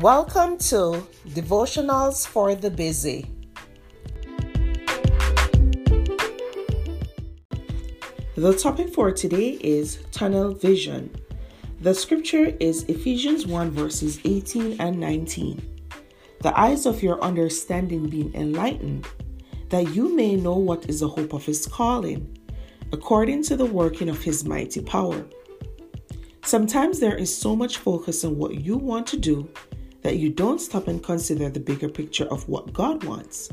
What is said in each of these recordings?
Welcome to Devotionals for the Busy. The topic for today is tunnel vision. The scripture is Ephesians 1 verses 18 and 19. The eyes of your understanding being enlightened, that you may know what is the hope of his calling, according to the working of his mighty power. Sometimes there is so much focus on what you want to do that you don't stop and consider the bigger picture of what God wants.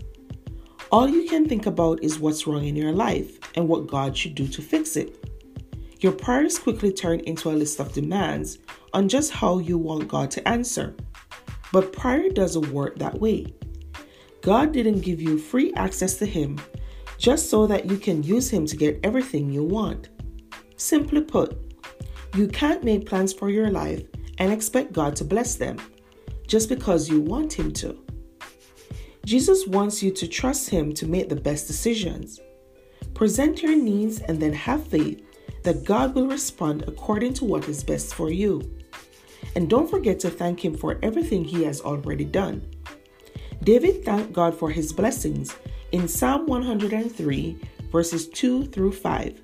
All you can think about is what's wrong in your life and what God should do to fix it. Your prayers quickly turn into a list of demands on just how you want God to answer. But prayer doesn't work that way. God didn't give you free access to Him just so that you can use Him to get everything you want. Simply put, you can't make plans for your life and expect God to bless them just because you want Him to. Jesus wants you to trust Him to make the best decisions. Present your needs and then have faith that God will respond according to what is best for you. And don't forget to thank Him for everything He has already done. David thanked God for His blessings in Psalm 103, verses 2 through 5.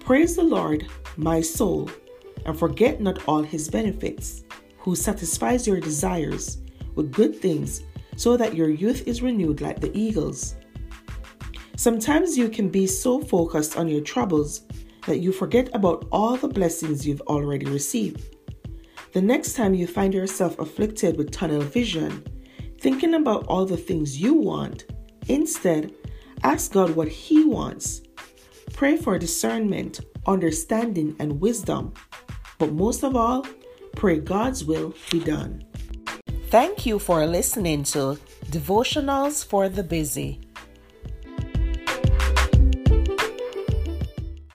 Praise the Lord, my soul, and forget not all His benefits who satisfies your desires with good things so that your youth is renewed like the eagles. Sometimes you can be so focused on your troubles that you forget about all the blessings you've already received. The next time you find yourself afflicted with tunnel vision, thinking about all the things you want, instead, ask God what He wants. Pray for discernment, understanding, and wisdom. But most of all, Pray God's will be done. Thank you for listening to Devotionals for the Busy.